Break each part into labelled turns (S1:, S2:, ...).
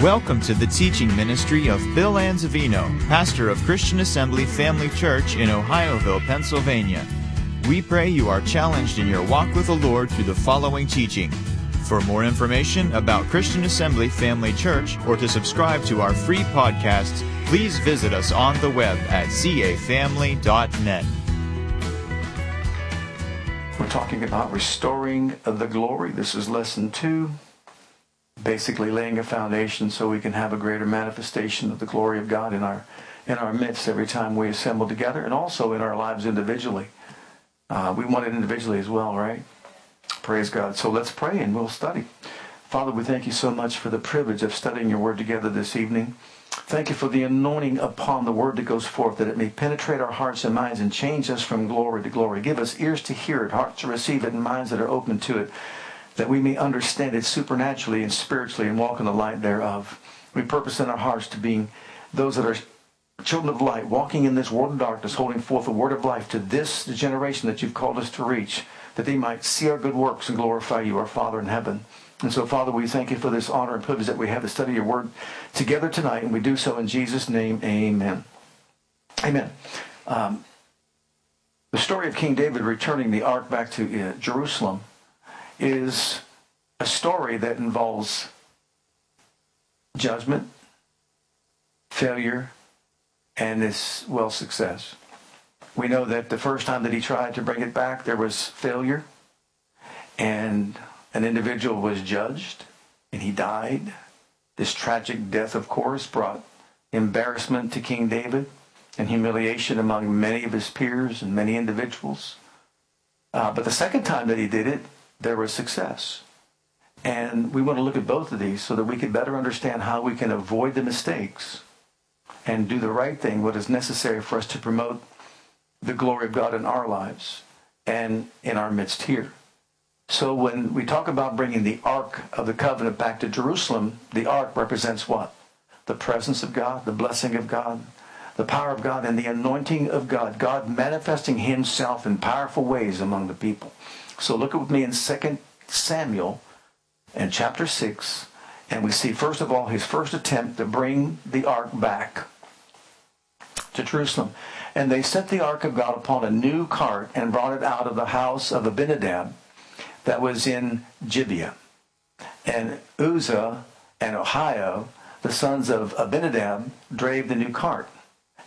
S1: Welcome to the teaching ministry of Bill Anzavino, pastor of Christian Assembly Family Church in Ohioville, Pennsylvania. We pray you are challenged in your walk with the Lord through the following teaching. For more information about Christian Assembly Family Church or to subscribe to our free podcasts, please visit us on the web at cafamily.net.
S2: We're talking about restoring the glory. This is lesson two. Basically laying a foundation so we can have a greater manifestation of the glory of God in our in our midst every time we assemble together and also in our lives individually. Uh, we want it individually as well, right? Praise God. So let's pray and we'll study. Father, we thank you so much for the privilege of studying your word together this evening. Thank you for the anointing upon the word that goes forth, that it may penetrate our hearts and minds and change us from glory to glory. Give us ears to hear it, hearts to receive it, and minds that are open to it, that we may understand it supernaturally and spiritually and walk in the light thereof. We purpose in our hearts to being those that are children of light, walking in this world of darkness, holding forth the word of life to this generation that you've called us to reach, that they might see our good works and glorify you, our Father in heaven. And so, Father, we thank you for this honor and privilege that we have to study your word together tonight, and we do so in Jesus' name. Amen. Amen. Um, the story of King David returning the ark back to uh, Jerusalem is a story that involves judgment, failure, and this well success. We know that the first time that he tried to bring it back, there was failure, and an individual was judged, and he died. This tragic death, of course, brought embarrassment to King David and humiliation among many of his peers and many individuals. Uh, but the second time that he did it, there was success. And we want to look at both of these so that we can better understand how we can avoid the mistakes and do the right thing, what is necessary for us to promote the glory of God in our lives and in our midst here. So when we talk about bringing the Ark of the Covenant back to Jerusalem, the Ark represents what? The presence of God, the blessing of God, the power of God, and the anointing of God. God manifesting himself in powerful ways among the people. So look with me in 2 Samuel and chapter 6, and we see, first of all, his first attempt to bring the ark back to Jerusalem. And they set the ark of God upon a new cart and brought it out of the house of Abinadab that was in Gibeah. And Uzzah and Ahio, the sons of Abinadab, drave the new cart.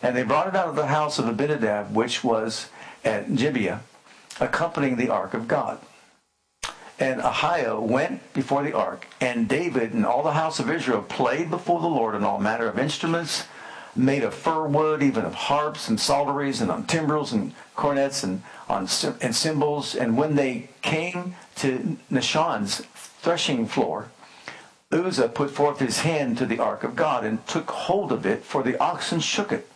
S2: And they brought it out of the house of Abinadab, which was at Gibeah, accompanying the ark of God. And Ahio went before the ark, and David and all the house of Israel played before the Lord on all manner of instruments, made of fir wood, even of harps and psalteries, and on timbrels and cornets and on and cymbals. And when they came to Nashon's threshing floor, Uzzah put forth his hand to the ark of God and took hold of it, for the oxen shook it.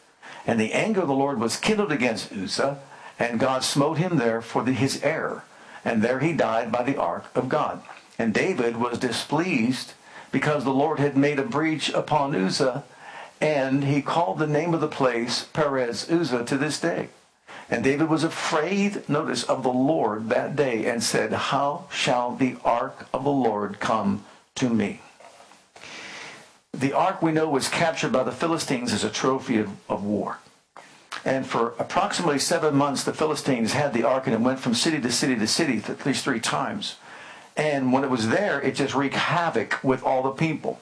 S2: And the anger of the Lord was kindled against Uzzah, and God smote him there for the, his error and there he died by the ark of God. And David was displeased because the Lord had made a breach upon Uzzah, and he called the name of the place Perez Uzzah to this day. And David was afraid, notice, of the Lord that day and said, How shall the ark of the Lord come to me? The ark we know was captured by the Philistines as a trophy of, of war. And for approximately seven months, the Philistines had the ark and it went from city to city to city at least three times. And when it was there, it just wreaked havoc with all the people.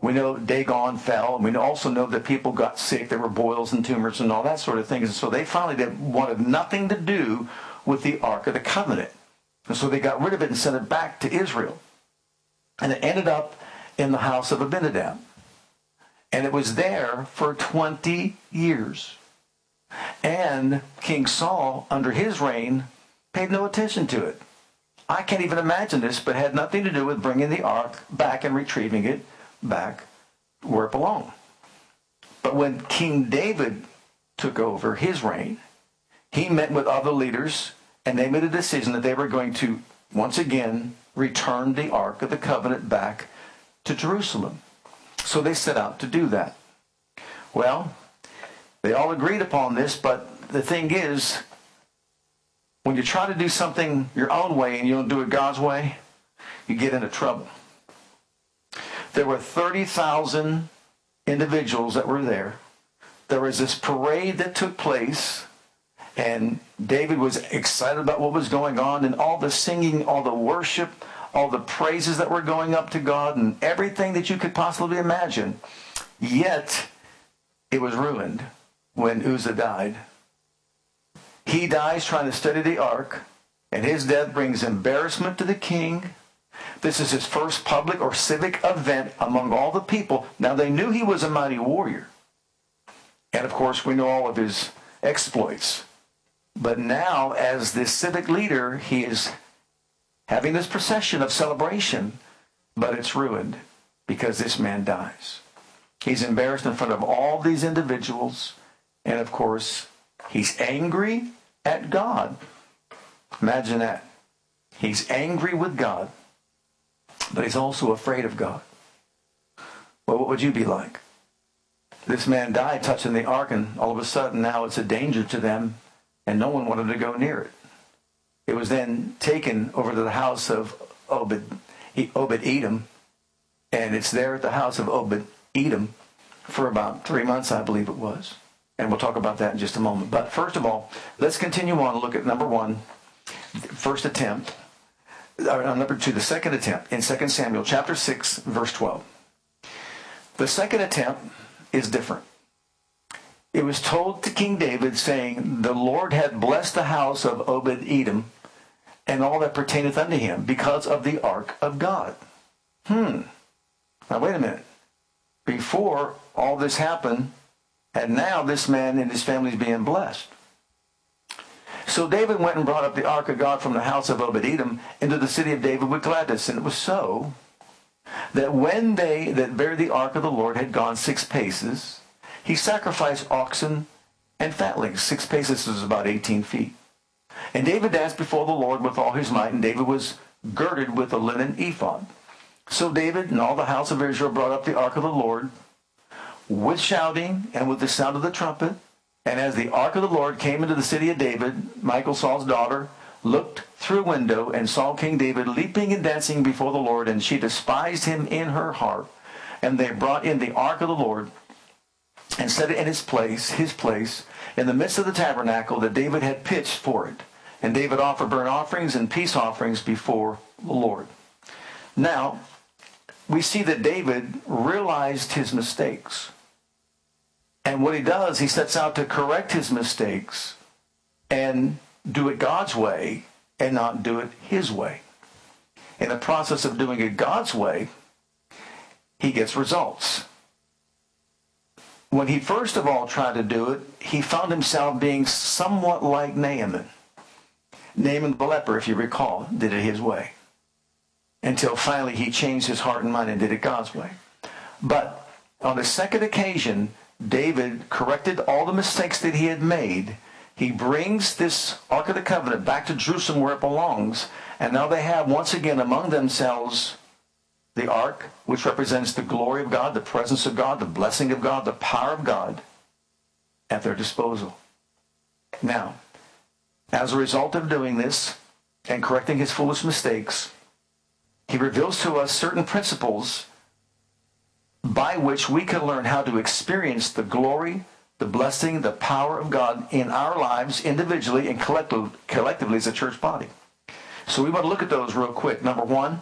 S2: We know Dagon fell, and we also know that people got sick. There were boils and tumors and all that sort of things. And so they finally did, wanted nothing to do with the Ark of the Covenant. And so they got rid of it and sent it back to Israel. And it ended up in the house of Abinadab. And it was there for 20 years. And King Saul, under his reign, paid no attention to it. I can't even imagine this, but had nothing to do with bringing the ark back and retrieving it back where it belonged. But when King David took over his reign, he met with other leaders and they made a decision that they were going to once again return the Ark of the Covenant back to Jerusalem. So they set out to do that. Well, they all agreed upon this, but the thing is, when you try to do something your own way and you don't do it God's way, you get into trouble. There were 30,000 individuals that were there. There was this parade that took place, and David was excited about what was going on, and all the singing, all the worship, all the praises that were going up to God, and everything that you could possibly imagine. Yet, it was ruined when Uzzah died. He dies trying to study the ark, and his death brings embarrassment to the king. This is his first public or civic event among all the people. Now, they knew he was a mighty warrior. And of course, we know all of his exploits. But now, as this civic leader, he is having this procession of celebration, but it's ruined because this man dies. He's embarrassed in front of all these individuals. And of course, he's angry at God. Imagine that. He's angry with God, but he's also afraid of God. Well, what would you be like? This man died touching the ark, and all of a sudden now it's a danger to them, and no one wanted to go near it. It was then taken over to the house of Obed, Obed Edom, and it's there at the house of Obed Edom for about three months, I believe it was. And we'll talk about that in just a moment. But first of all, let's continue on. And look at number one, first attempt. Uh, number two, the second attempt in 2 Samuel chapter 6, verse 12. The second attempt is different. It was told to King David, saying, The Lord had blessed the house of Obed Edom and all that pertaineth unto him because of the ark of God. Hmm. Now, wait a minute. Before all this happened, and now this man and his family is being blessed. So David went and brought up the ark of God from the house of Obed-Edom into the city of David with gladness. And it was so that when they that bare the ark of the Lord had gone six paces, he sacrificed oxen and fatlings. Six paces is about 18 feet. And David danced before the Lord with all his might, and David was girded with a linen ephod. So David and all the house of Israel brought up the ark of the Lord with shouting and with the sound of the trumpet. And as the ark of the Lord came into the city of David, Michal, Saul's daughter, looked through window and saw King David leaping and dancing before the Lord, and she despised him in her heart. And they brought in the ark of the Lord and set it in its place, his place, in the midst of the tabernacle that David had pitched for it. And David offered burnt offerings and peace offerings before the Lord. Now, we see that David realized his mistakes. And what he does, he sets out to correct his mistakes and do it God's way and not do it his way. In the process of doing it God's way, he gets results. When he first of all tried to do it, he found himself being somewhat like Naaman. Naaman the leper, if you recall, did it his way. Until finally he changed his heart and mind and did it God's way. But on the second occasion, David corrected all the mistakes that he had made. He brings this Ark of the Covenant back to Jerusalem where it belongs. And now they have once again among themselves the Ark, which represents the glory of God, the presence of God, the blessing of God, the power of God at their disposal. Now, as a result of doing this and correcting his foolish mistakes, he reveals to us certain principles by which we can learn how to experience the glory, the blessing, the power of God in our lives individually and collectively as a church body. So we want to look at those real quick. Number one,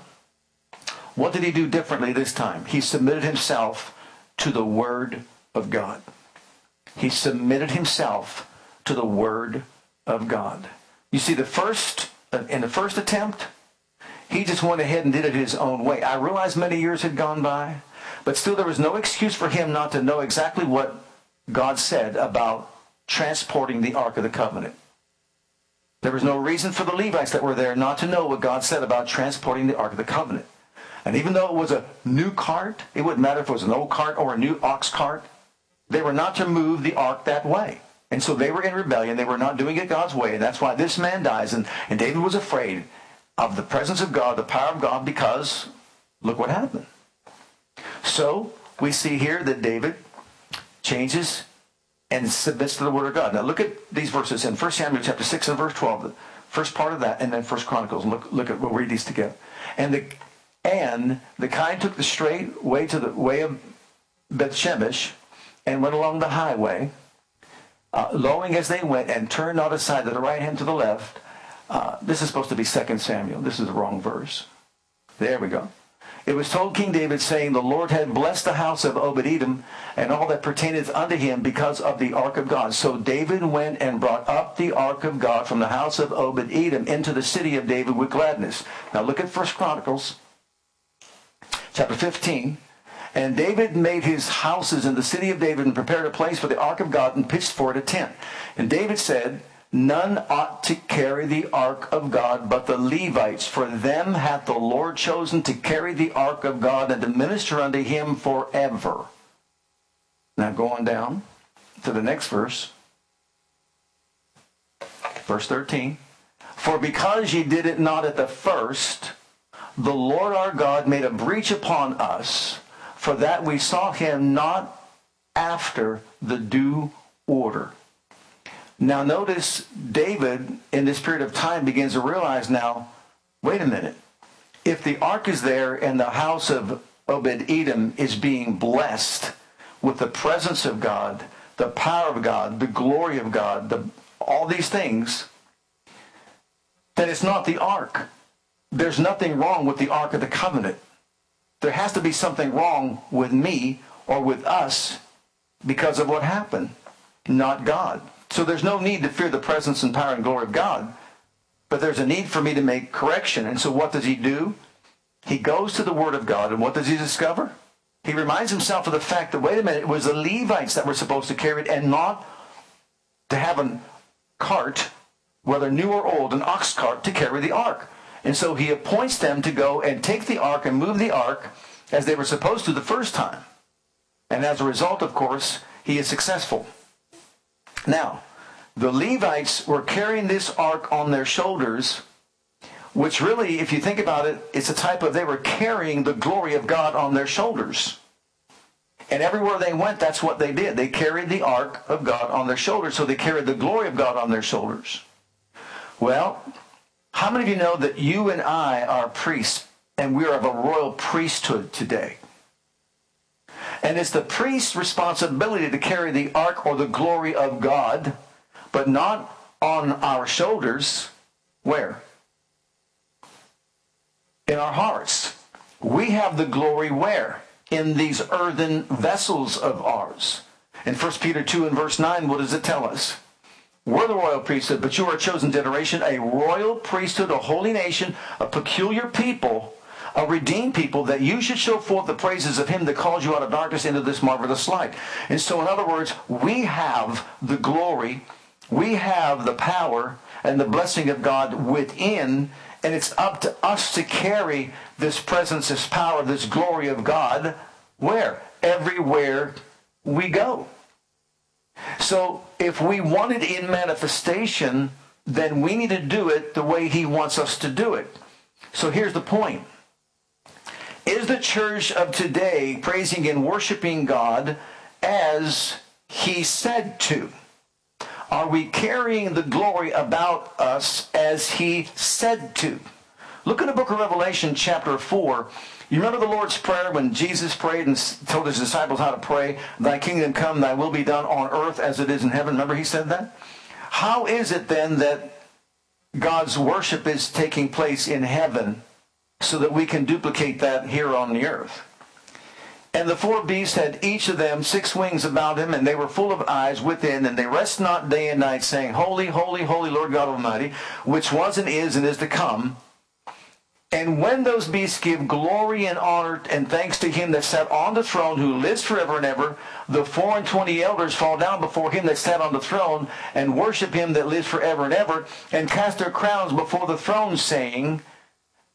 S2: what did he do differently this time? He submitted himself to the Word of God. He submitted himself to the Word of God. You see, the first in the first attempt, he just went ahead and did it his own way. I realized many years had gone by. But still, there was no excuse for him not to know exactly what God said about transporting the Ark of the Covenant. There was no reason for the Levites that were there not to know what God said about transporting the Ark of the Covenant. And even though it was a new cart, it wouldn't matter if it was an old cart or a new ox cart, they were not to move the ark that way. And so they were in rebellion. They were not doing it God's way. And that's why this man dies. And, and David was afraid of the presence of God, the power of God, because look what happened. So we see here that David changes and submits to the word of God. Now look at these verses in 1 Samuel chapter 6 and verse 12. The first part of that, and then 1 Chronicles. Look, look at, we'll read these together. And the And the kind took the straight way to the way of Bethshemesh and went along the highway, uh, lowing as they went, and turned not aside to the right hand to the left. Uh, this is supposed to be 2 Samuel. This is the wrong verse. There we go. It was told King David, saying, The Lord had blessed the house of Obed-Edom and all that pertaineth unto him because of the ark of God. So David went and brought up the ark of God from the house of Obed-Edom into the city of David with gladness. Now look at First Chronicles chapter 15. And David made his houses in the city of David and prepared a place for the ark of God and pitched for it a tent. And David said, None ought to carry the ark of God but the Levites, for them hath the Lord chosen to carry the ark of God and to minister unto him forever. Now go on down to the next verse. Verse 13. For because ye did it not at the first, the Lord our God made a breach upon us, for that we saw him not after the due order. Now notice David in this period of time begins to realize now, wait a minute. If the ark is there and the house of Obed-Edom is being blessed with the presence of God, the power of God, the glory of God, the, all these things, then it's not the ark. There's nothing wrong with the ark of the covenant. There has to be something wrong with me or with us because of what happened, not God. So there's no need to fear the presence and power and glory of God. But there's a need for me to make correction. And so what does he do? He goes to the Word of God, and what does he discover? He reminds himself of the fact that, wait a minute, it was the Levites that were supposed to carry it and not to have a cart, whether new or old, an ox cart to carry the ark. And so he appoints them to go and take the ark and move the ark as they were supposed to the first time. And as a result, of course, he is successful. Now, the Levites were carrying this ark on their shoulders, which really, if you think about it, it's a type of they were carrying the glory of God on their shoulders. And everywhere they went, that's what they did. They carried the ark of God on their shoulders, so they carried the glory of God on their shoulders. Well, how many of you know that you and I are priests and we are of a royal priesthood today? And it's the priest's responsibility to carry the ark or the glory of God, but not on our shoulders. Where? In our hearts. We have the glory where? In these earthen vessels of ours. In 1 Peter 2 and verse 9, what does it tell us? We're the royal priesthood, but you are a chosen generation, a royal priesthood, a holy nation, a peculiar people Uh, a redeemed people, that you should show forth the praises of him that called you out of darkness into this marvelous light. And so, in other words, we have the glory, we have the power and the blessing of God within, and it's up to us to carry this presence, this power, this glory of God where? Everywhere we go. So, if we want it in manifestation, then we need to do it the way he wants us to do it. So here's the point. Is the church of today praising and worshiping God as he said to? Are we carrying the glory about us as he said to? Look in the book of Revelation, chapter 4. You remember the Lord's Prayer when Jesus prayed and told his disciples how to pray, Thy kingdom come, thy will be done on earth as it is in heaven. Remember he said that? How is it then that God's worship is taking place in heaven so that we can duplicate that here on the earth. And the four beasts had each of them six wings about him, and they were full of eyes within, and they rest not day and night, saying, Holy, holy, holy Lord God Almighty, which was and is and is to come. And when those beasts give glory and honor and thanks to him that sat on the throne, who lives forever and ever, the four and twenty elders fall down before him that sat on the throne, and worship him that lives forever and ever, and cast their crowns before the throne, saying,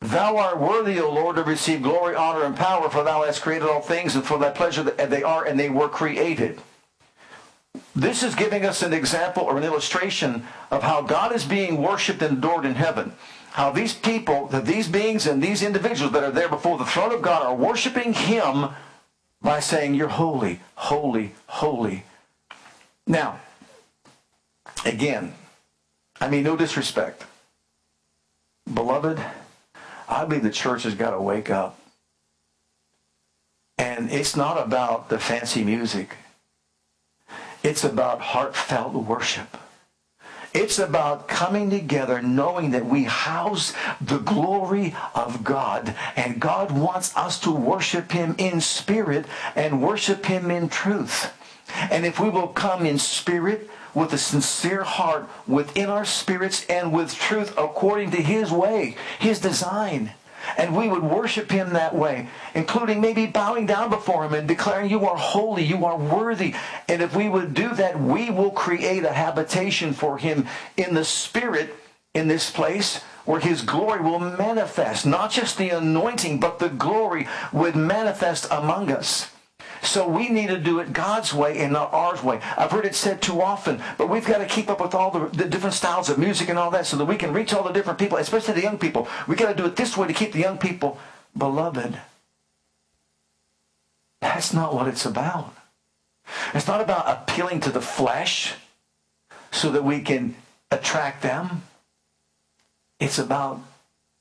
S2: Thou art worthy, O Lord, to receive glory, honor, and power, for thou hast created all things, and for thy pleasure they are, and they were created. This is giving us an example or an illustration of how God is being worshipped and adored in heaven. How these people, that these beings and these individuals that are there before the throne of God are worshiping Him by saying, You're holy, holy, holy. Now, again, I mean no disrespect. Beloved, I believe the church has got to wake up. And it's not about the fancy music. It's about heartfelt worship. It's about coming together knowing that we house the glory of God and God wants us to worship him in spirit and worship him in truth. And if we will come in spirit with a sincere heart within our spirits and with truth according to his way, his design, and we would worship him that way, including maybe bowing down before him and declaring, You are holy, you are worthy. And if we would do that, we will create a habitation for him in the spirit in this place where his glory will manifest. Not just the anointing, but the glory would manifest among us. So we need to do it God's way and not ours way. I've heard it said too often, but we've got to keep up with all the, the different styles of music and all that so that we can reach all the different people, especially the young people. We got to do it this way to keep the young people beloved. That's not what it's about. It's not about appealing to the flesh so that we can attract them. It's about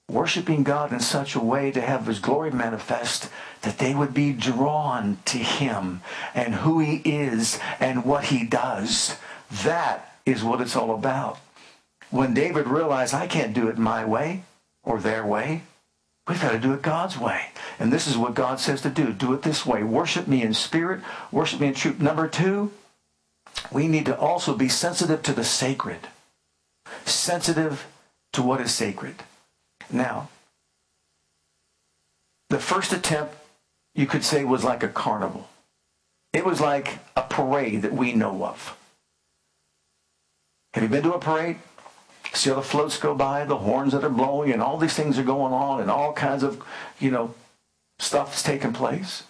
S2: worshiping God in such a way to have his glory manifest that they would be drawn to him and who he is and what he does. That is what it's all about. When David realized, I can't do it my way or their way, we've got to do it God's way. And this is what God says to do. Do it this way. Worship me in spirit, worship me in truth. Number two, we need to also be sensitive to the sacred, sensitive to what is sacred. Now, the first attempt, you could say, was like a carnival. It was like a parade that we know of. Have you been to a parade? See all the floats go by, the horns that are blowing, and all these things are going on, and all kinds of, you know, stuff's taking place.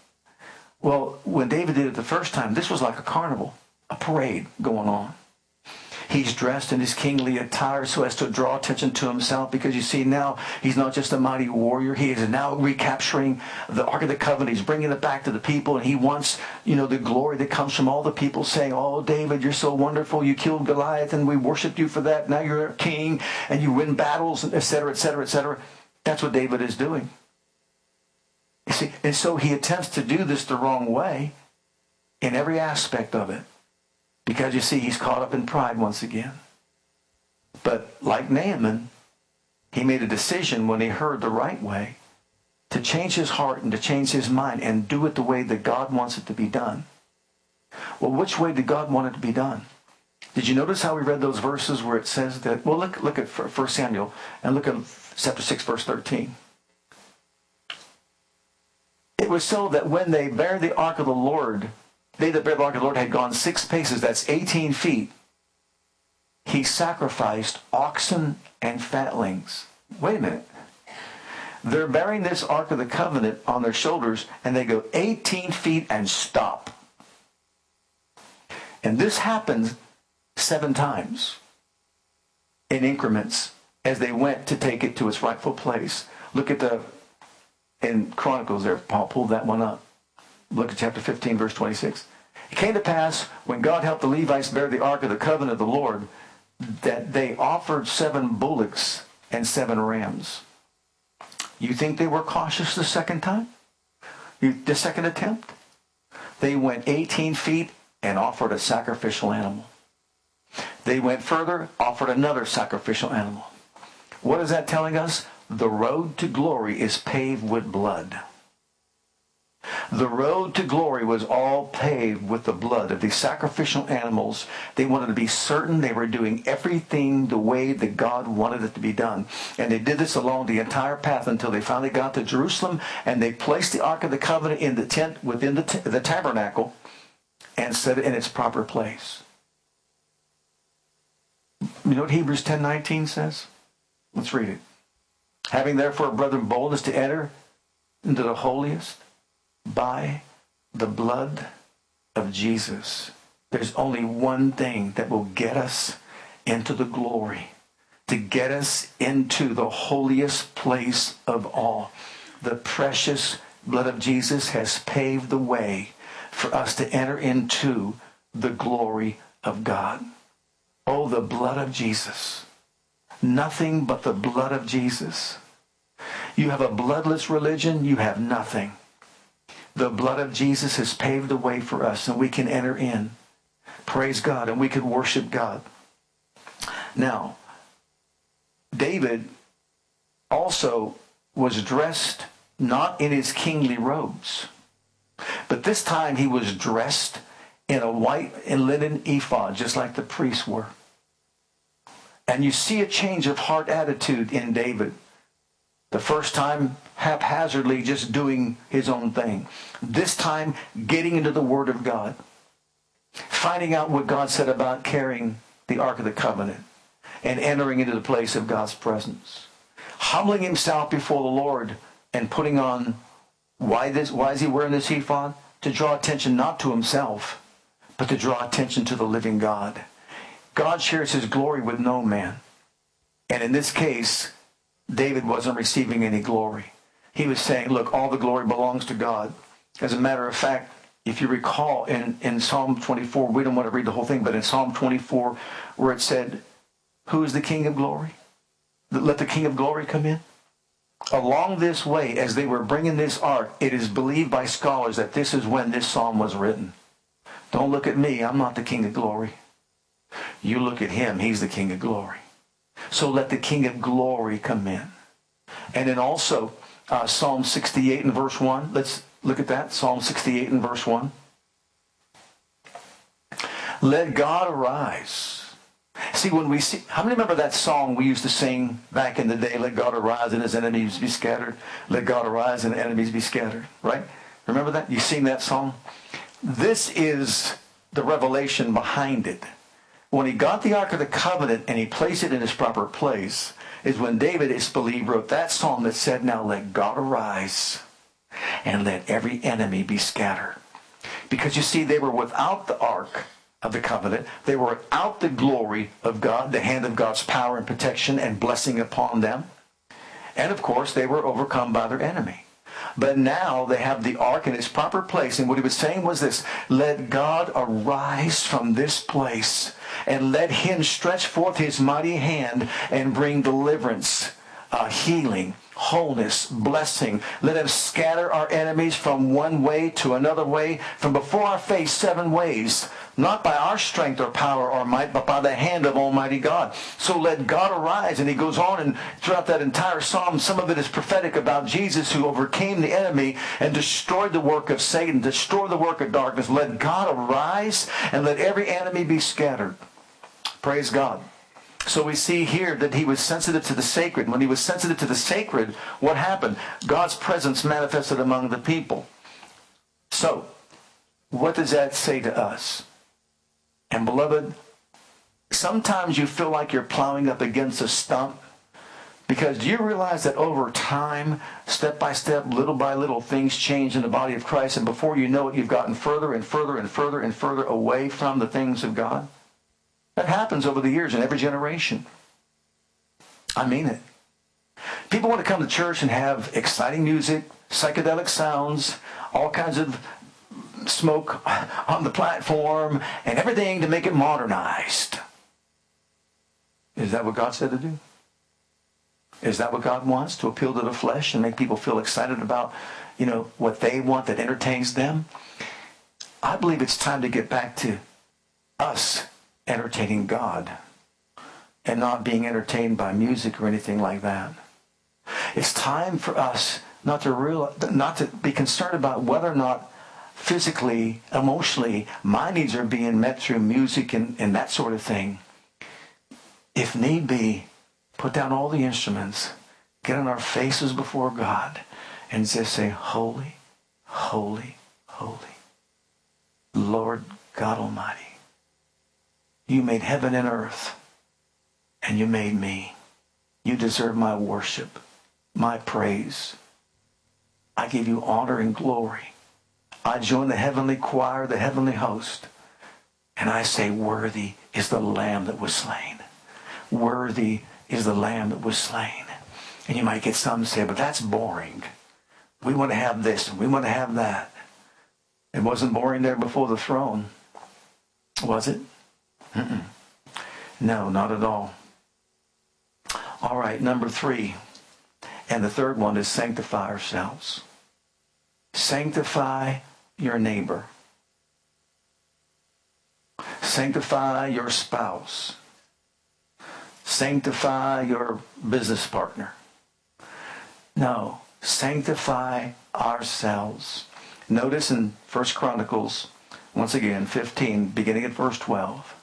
S2: Well, when David did it the first time, this was like a carnival, a parade going on. He's dressed in his kingly attire so as to draw attention to himself because you see now he's not just a mighty warrior. He is now recapturing the Ark of the Covenant. He's bringing it back to the people and he wants, you know, the glory that comes from all the people saying, oh, David, you're so wonderful. You killed Goliath and we worshiped you for that. Now you're a king and you win battles, etc., etc., etc. That's what David is doing. You see, and so he attempts to do this the wrong way in every aspect of it. Because you see, he's caught up in pride once again. But like Naaman, he made a decision when he heard the right way to change his heart and to change his mind and do it the way that God wants it to be done. Well, which way did God want it to be done? Did you notice how we read those verses where it says that? Well, look, look at 1 Samuel and look at chapter 6, verse 13. It was so that when they bear the ark of the Lord they that bear the ark of the Lord had gone six paces, that's 18 feet. He sacrificed oxen and fatlings. Wait a minute. They're bearing this Ark of the Covenant on their shoulders, and they go 18 feet and stop. And this happens seven times in increments as they went to take it to its rightful place. Look at the in Chronicles there. Paul pulled that one up. Look at chapter 15, verse 26. It came to pass when God helped the Levites bear the ark of the covenant of the Lord that they offered seven bullocks and seven rams. You think they were cautious the second time? the second attempt? They went 18 feet and offered a sacrificial animal. They went further, offered another sacrificial animal. What is that telling us? The road to glory is paved with blood. The road to glory was all paved with the blood of these sacrificial animals. They wanted to be certain they were doing everything the way that God wanted it to be done. And they did this along the entire path until they finally got to Jerusalem and they placed the Ark of the Covenant in the tent within the, t- the tabernacle and set it in its proper place. You know what Hebrews 10:19 says? Let's read it. Having therefore, brethren, boldness to enter into the holiest by the blood of Jesus. There's only one thing that will get us into the glory, to get us into the holiest place of all. The precious blood of Jesus has paved the way for us to enter into the glory of God. Oh, the blood of Jesus. Nothing but the blood of Jesus. You have a bloodless religion, you have nothing. The blood of Jesus has paved the way for us, and we can enter in. Praise God, and we can worship God. Now, David also was dressed not in his kingly robes, but this time he was dressed in a white and linen ephod, just like the priests were. And you see a change of heart attitude in David. The first time, haphazardly just doing his own thing. This time, getting into the Word of God. Finding out what God said about carrying the Ark of the Covenant and entering into the place of God's presence. Humbling himself before the Lord and putting on, why, this, why is he wearing this ephod? To draw attention not to himself, but to draw attention to the living God. God shares his glory with no man. And in this case, David wasn't receiving any glory. He was saying, look, all the glory belongs to God. As a matter of fact, if you recall in, in Psalm 24, we don't want to read the whole thing, but in Psalm 24, where it said, Who is the King of glory? Let the King of glory come in. Along this way, as they were bringing this ark, it is believed by scholars that this is when this psalm was written. Don't look at me, I'm not the King of glory. You look at him, he's the King of glory. So let the King of glory come in. And then also, uh, Psalm 68 and verse 1. Let's look at that. Psalm 68 and verse 1. Let God arise. See, when we see, how many remember that song we used to sing back in the day? Let God arise and his enemies be scattered. Let God arise and enemies be scattered. Right? Remember that? You sing that song? This is the revelation behind it when he got the Ark of the Covenant and he placed it in its proper place, is when David, it's believed, wrote that psalm that said, Now let God arise and let every enemy be scattered. Because you see, they were without the Ark of the Covenant. They were without the glory of God, the hand of God's power and protection and blessing upon them. And of course, they were overcome by their enemy. But now they have the ark in its proper place. And what he was saying was this let God arise from this place and let him stretch forth his mighty hand and bring deliverance, uh, healing, wholeness, blessing. Let him scatter our enemies from one way to another way, from before our face seven ways, not by our strength or power or might, but by the hand of Almighty God. So let God arise. And he goes on and throughout that entire psalm, some of it is prophetic about Jesus who overcame the enemy and destroyed the work of Satan, destroyed the work of darkness. Let God arise and let every enemy be scattered. Praise God. So we see here that he was sensitive to the sacred. When he was sensitive to the sacred, what happened? God's presence manifested among the people. So, what does that say to us? And beloved, sometimes you feel like you're plowing up against a stump because do you realize that over time, step by step, little by little, things change in the body of Christ, and before you know it, you've gotten further and further and further and further away from the things of God? That happens over the years in every generation. I mean it. People want to come to church and have exciting music, psychedelic sounds, all kinds of smoke on the platform, and everything to make it modernized. Is that what God said to do? Is that what God wants? To appeal to the flesh and make people feel excited about, you know, what they want that entertains them? I believe it's time to get back to us entertaining God and not being entertained by music or anything like that. It's time for us not to not to be concerned about whether or not physically, emotionally, my needs are being met through music and, and that sort of thing. If need be, put down all the instruments, get on our faces before God, and just say, Holy, holy, holy, Lord God Almighty. You made heaven and earth, and you made me. You deserve my worship, my praise. I give you honor and glory. I join the heavenly choir, the heavenly host, and I say, Worthy is the Lamb that was slain. Worthy is the Lamb that was slain. And you might get some say, but that's boring. We want to have this and we want to have that. It wasn't boring there before the throne, was it? Mm-mm. No, not at all. All right, number three. And the third one is sanctify ourselves. Sanctify your neighbor. Sanctify your spouse. Sanctify your business partner. No, sanctify ourselves. Notice in First Chronicles, once again, 15, beginning at verse 12,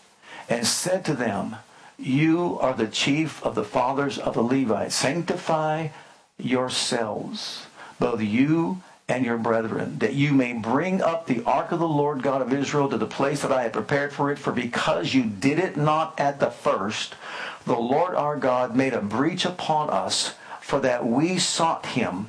S2: and said to them, You are the chief of the fathers of the Levites. Sanctify yourselves, both you and your brethren, that you may bring up the ark of the Lord God of Israel to the place that I have prepared for it. For because you did it not at the first, the Lord our God made a breach upon us, for that we sought him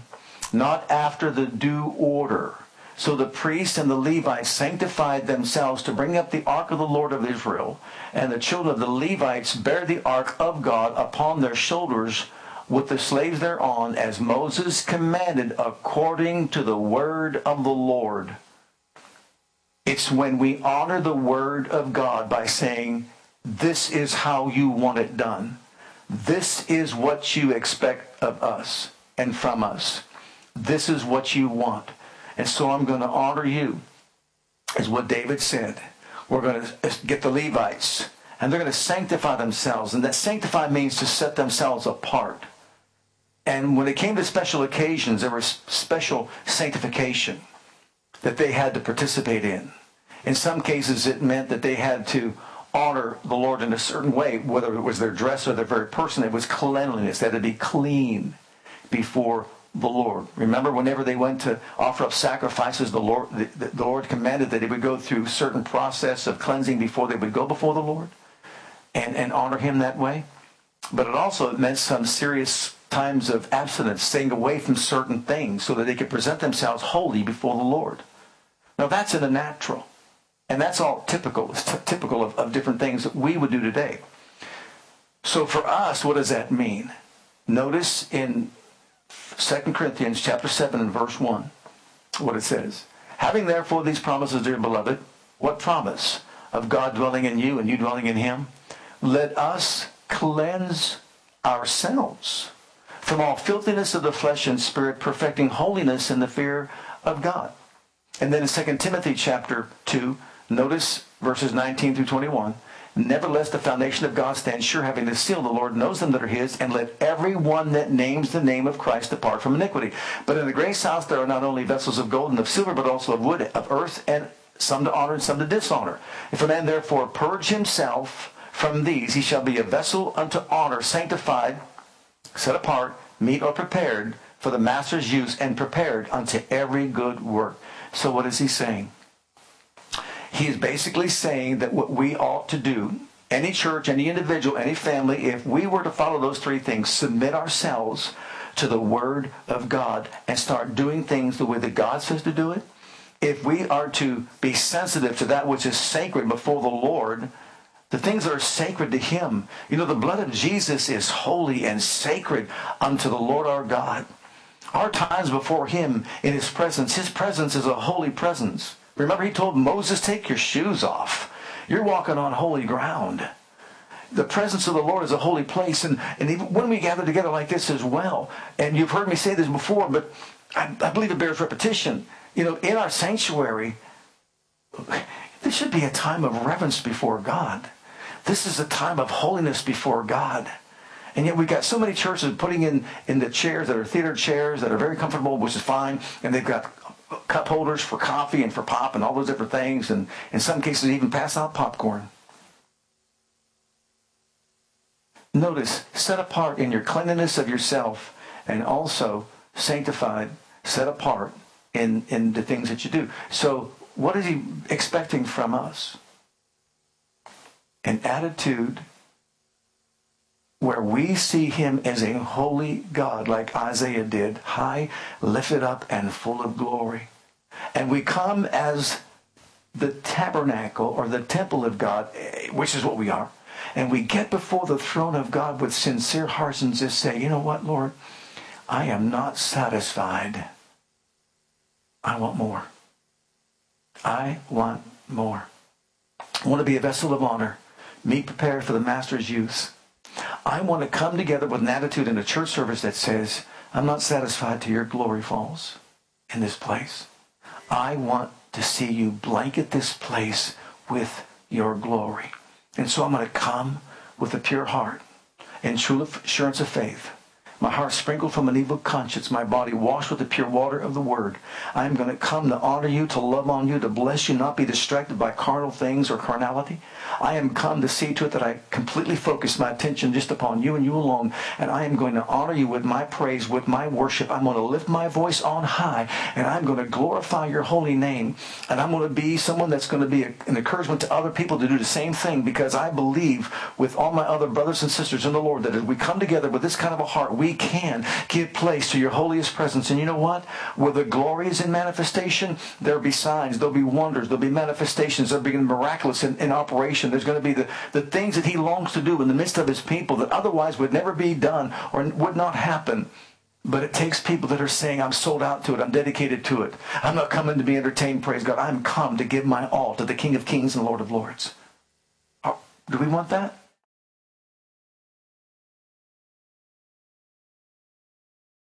S2: not after the due order. So the priests and the Levites sanctified themselves to bring up the ark of the Lord of Israel, and the children of the Levites bear the ark of God upon their shoulders with the slaves thereon, as Moses commanded according to the word of the Lord. It's when we honor the word of God by saying, This is how you want it done. This is what you expect of us and from us. This is what you want. And so I'm going to honor you, is what David said. We're going to get the Levites, and they're going to sanctify themselves. And that sanctify means to set themselves apart. And when it came to special occasions, there was special sanctification that they had to participate in. In some cases, it meant that they had to honor the Lord in a certain way, whether it was their dress or their very person. It was cleanliness. They had to be clean before the Lord. Remember, whenever they went to offer up sacrifices, the Lord, the, the Lord commanded that they would go through certain process of cleansing before they would go before the Lord and, and honor Him that way. But it also meant some serious times of abstinence, staying away from certain things so that they could present themselves holy before the Lord. Now that's in the natural. And that's all typical. T- typical of, of different things that we would do today. So for us, what does that mean? Notice in 2 Corinthians chapter 7 and verse 1 what it says. Having therefore these promises, dear beloved, what promise? Of God dwelling in you and you dwelling in him? Let us cleanse ourselves from all filthiness of the flesh and spirit, perfecting holiness in the fear of God. And then in 2 Timothy chapter 2, notice verses 19 through 21. Nevertheless, the foundation of God stands sure, having the seal. The Lord knows them that are his, and let every one that names the name of Christ depart from iniquity. But in the grace house there are not only vessels of gold and of silver, but also of wood, of earth, and some to honor and some to dishonor. If a man therefore purge himself from these, he shall be a vessel unto honor, sanctified, set apart, meet or prepared for the master's use, and prepared unto every good work. So what is he saying? He is basically saying that what we ought to do, any church, any individual, any family, if we were to follow those three things, submit ourselves to the Word of God and start doing things the way that God says to do it, if we are to be sensitive to that which is sacred before the Lord, the things that are sacred to Him. You know, the blood of Jesus is holy and sacred unto the Lord our God. Our times before Him in His presence, His presence is a holy presence. Remember, He told Moses, take your shoes off. You're walking on holy ground. The presence of the Lord is a holy place. And, and even when we gather together like this as well, and you've heard me say this before, but I, I believe it bears repetition. You know, in our sanctuary, there should be a time of reverence before God. This is a time of holiness before God. And yet we've got so many churches putting in, in the chairs that are theater chairs that are very comfortable, which is fine. And they've got cup holders for coffee and for pop and all those different things. And in some cases, even pass out popcorn. Notice, set apart in your cleanliness of yourself and also sanctified, set apart in, in the things that you do. So what is he expecting from us? an attitude where we see him as a holy God, like Isaiah did, high, lifted up, and full of glory. And we come as the tabernacle or the temple of God, eh, which is what we are. And we get before the throne of God with sincere hearts and just say, you know what, Lord? I am not satisfied. I want more. I want more. I want to be a vessel of honor meet prepared for the master's use. I want to come together with an attitude in a church service that says, I'm not satisfied till your glory falls in this place. I want to see you blanket this place with your glory. And so I'm going to come with a pure heart and true assurance of faith my heart sprinkled from an evil conscience, my body washed with the pure water of the word. I am going to come to honor you, to love on you, to bless you, not be distracted by carnal things or carnality. I am come to see to it that I completely focus my attention just upon you and you alone. And I am going to honor you with my praise, with my worship. I'm going to lift my voice on high and I'm going to glorify your holy name. And I'm going to be someone that's going to be an encouragement to other people to do the same thing because I believe with all my other brothers and sisters in the Lord that as we come together with this kind of a heart, can give place to your holiest presence. And you know what? Where the glory is in manifestation, there'll be signs, there'll be wonders, there'll be manifestations, there'll be miraculous in, in operation. There's going to be the, the things that he longs to do in the midst of his people that otherwise would never be done or would not happen. But it takes people that are saying, I'm sold out to it. I'm dedicated to it. I'm not coming to be entertained, praise God. I'm come to give my all to the King of Kings and Lord of Lords. Do we want that?